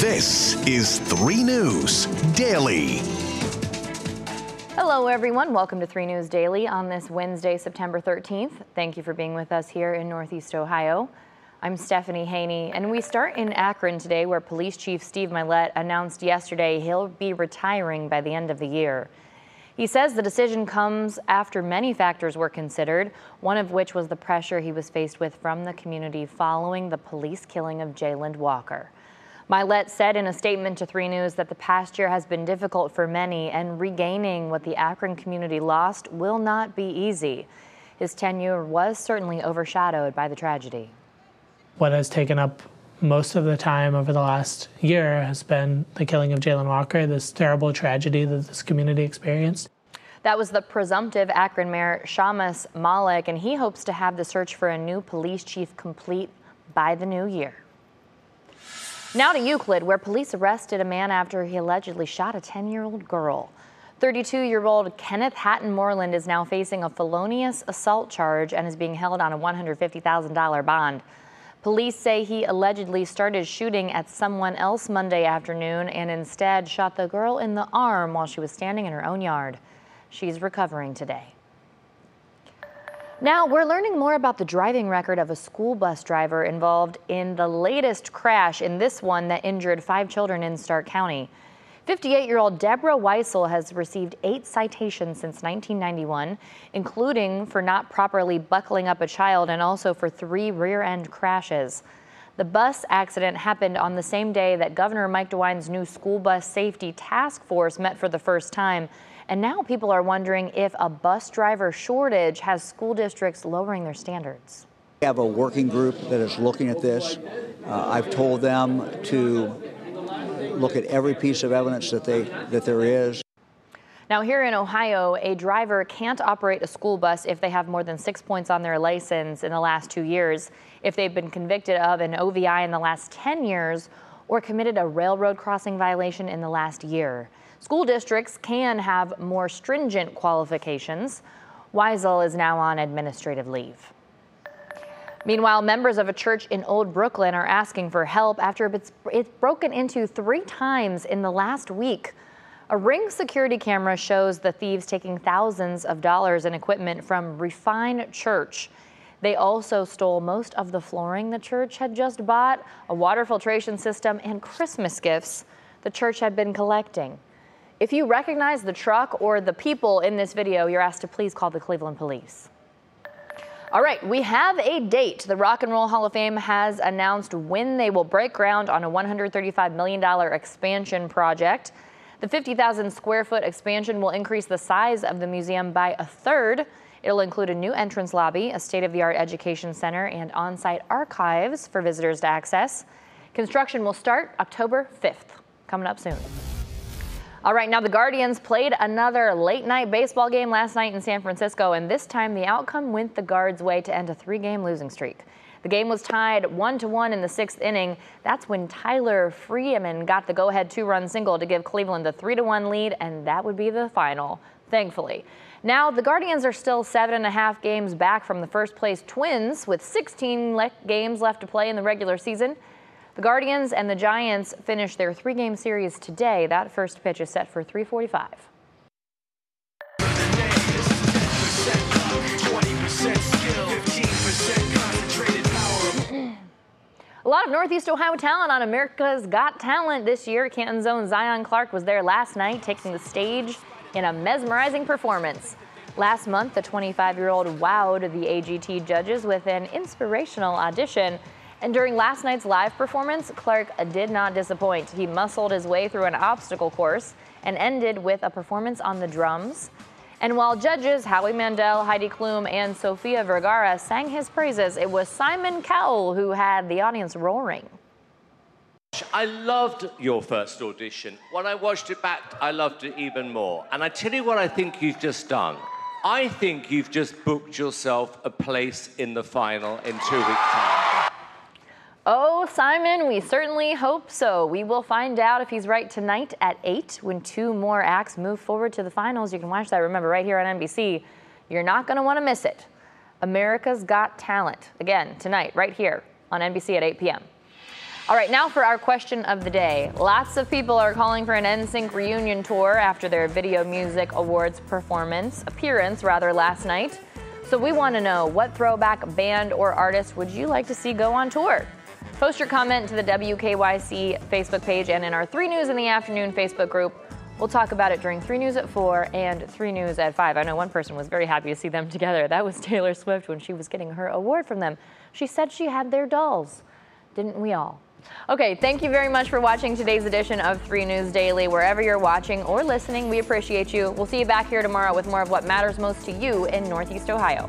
This is 3 News Daily. Hello, everyone. Welcome to 3 News Daily on this Wednesday, September 13th. Thank you for being with us here in Northeast Ohio. I'm Stephanie Haney, and we start in Akron today, where Police Chief Steve Mylett announced yesterday he'll be retiring by the end of the year. He says the decision comes after many factors were considered, one of which was the pressure he was faced with from the community following the police killing of Jayland Walker. Mylett said in a statement to 3 News that the past year has been difficult for many and regaining what the Akron community lost will not be easy. His tenure was certainly overshadowed by the tragedy. What has taken up most of the time over the last year has been the killing of Jayland Walker, this terrible tragedy that this community experienced. That was the presumptive Akron Mayor Shammas Malik, and he hopes to have the search for a new police chief complete by the new year. Now to Euclid, where police arrested a man after he allegedly shot a 10 year old girl. 32 year old Kenneth Hatton Moreland is now facing a felonious assault charge and is being held on a $150,000 bond. Police say he allegedly started shooting at someone else Monday afternoon and instead shot the girl in the arm while she was standing in her own yard. She's recovering today. Now, we're learning more about the driving record of a school bus driver involved in the latest crash in this one that injured five children in Stark County. 58 year old Deborah Weissel has received eight citations since 1991, including for not properly buckling up a child and also for three rear end crashes. The bus accident happened on the same day that Governor Mike DeWine's new school bus safety task force met for the first time. And now people are wondering if a bus driver shortage has school districts lowering their standards. We have a working group that is looking at this. Uh, I've told them to look at every piece of evidence that they that there is. Now, here in Ohio, a driver can't operate a school bus if they have more than six points on their license in the last two years, if they've been convicted of an OVI in the last 10 years, or committed a railroad crossing violation in the last year. School districts can have more stringent qualifications. Weissel is now on administrative leave. Meanwhile, members of a church in Old Brooklyn are asking for help after it's, it's broken into three times in the last week. A ring security camera shows the thieves taking thousands of dollars in equipment from Refine Church. They also stole most of the flooring the church had just bought, a water filtration system, and Christmas gifts the church had been collecting. If you recognize the truck or the people in this video, you're asked to please call the Cleveland Police. All right, we have a date. The Rock and Roll Hall of Fame has announced when they will break ground on a $135 million expansion project. The 50,000 square foot expansion will increase the size of the museum by a third. It'll include a new entrance lobby, a state of the art education center, and on site archives for visitors to access. Construction will start October 5th, coming up soon. All right, now the Guardians played another late night baseball game last night in San Francisco, and this time the outcome went the Guards' way to end a three game losing streak. The game was tied 1 to 1 in the sixth inning. That's when Tyler Freeman got the go ahead two run single to give Cleveland the 3 to 1 lead, and that would be the final, thankfully. Now, the Guardians are still seven and a half games back from the first place Twins with 16 le- games left to play in the regular season. The Guardians and the Giants finish their three-game series today. That first pitch is set for 345. A lot of Northeast Ohio talent on America's Got Talent this year. Canton's own Zion Clark was there last night, taking the stage in a mesmerizing performance. Last month, the 25 year old wowed the AGT judges with an inspirational audition. And during last night's live performance, Clark did not disappoint. He muscled his way through an obstacle course and ended with a performance on the drums. And while judges Howie Mandel, Heidi Klum, and Sofia Vergara sang his praises, it was Simon Cowell who had the audience roaring. I loved your first audition. When I watched it back, I loved it even more. And I tell you what I think you've just done. I think you've just booked yourself a place in the final in two weeks' time. Oh, Simon, we certainly hope so. We will find out if he's right tonight at 8 when two more acts move forward to the finals. You can watch that, remember, right here on NBC. You're not going to want to miss it. America's Got Talent. Again, tonight, right here on NBC at 8 p.m. All right, now for our question of the day. Lots of people are calling for an NSYNC reunion tour after their Video Music Awards performance, appearance rather, last night. So we want to know what throwback band or artist would you like to see go on tour? Post your comment to the WKYC Facebook page and in our 3 News in the Afternoon Facebook group. We'll talk about it during 3 News at 4 and 3 News at 5. I know one person was very happy to see them together. That was Taylor Swift when she was getting her award from them. She said she had their dolls. Didn't we all? Okay, thank you very much for watching today's edition of 3 News Daily. Wherever you're watching or listening, we appreciate you. We'll see you back here tomorrow with more of what matters most to you in Northeast Ohio.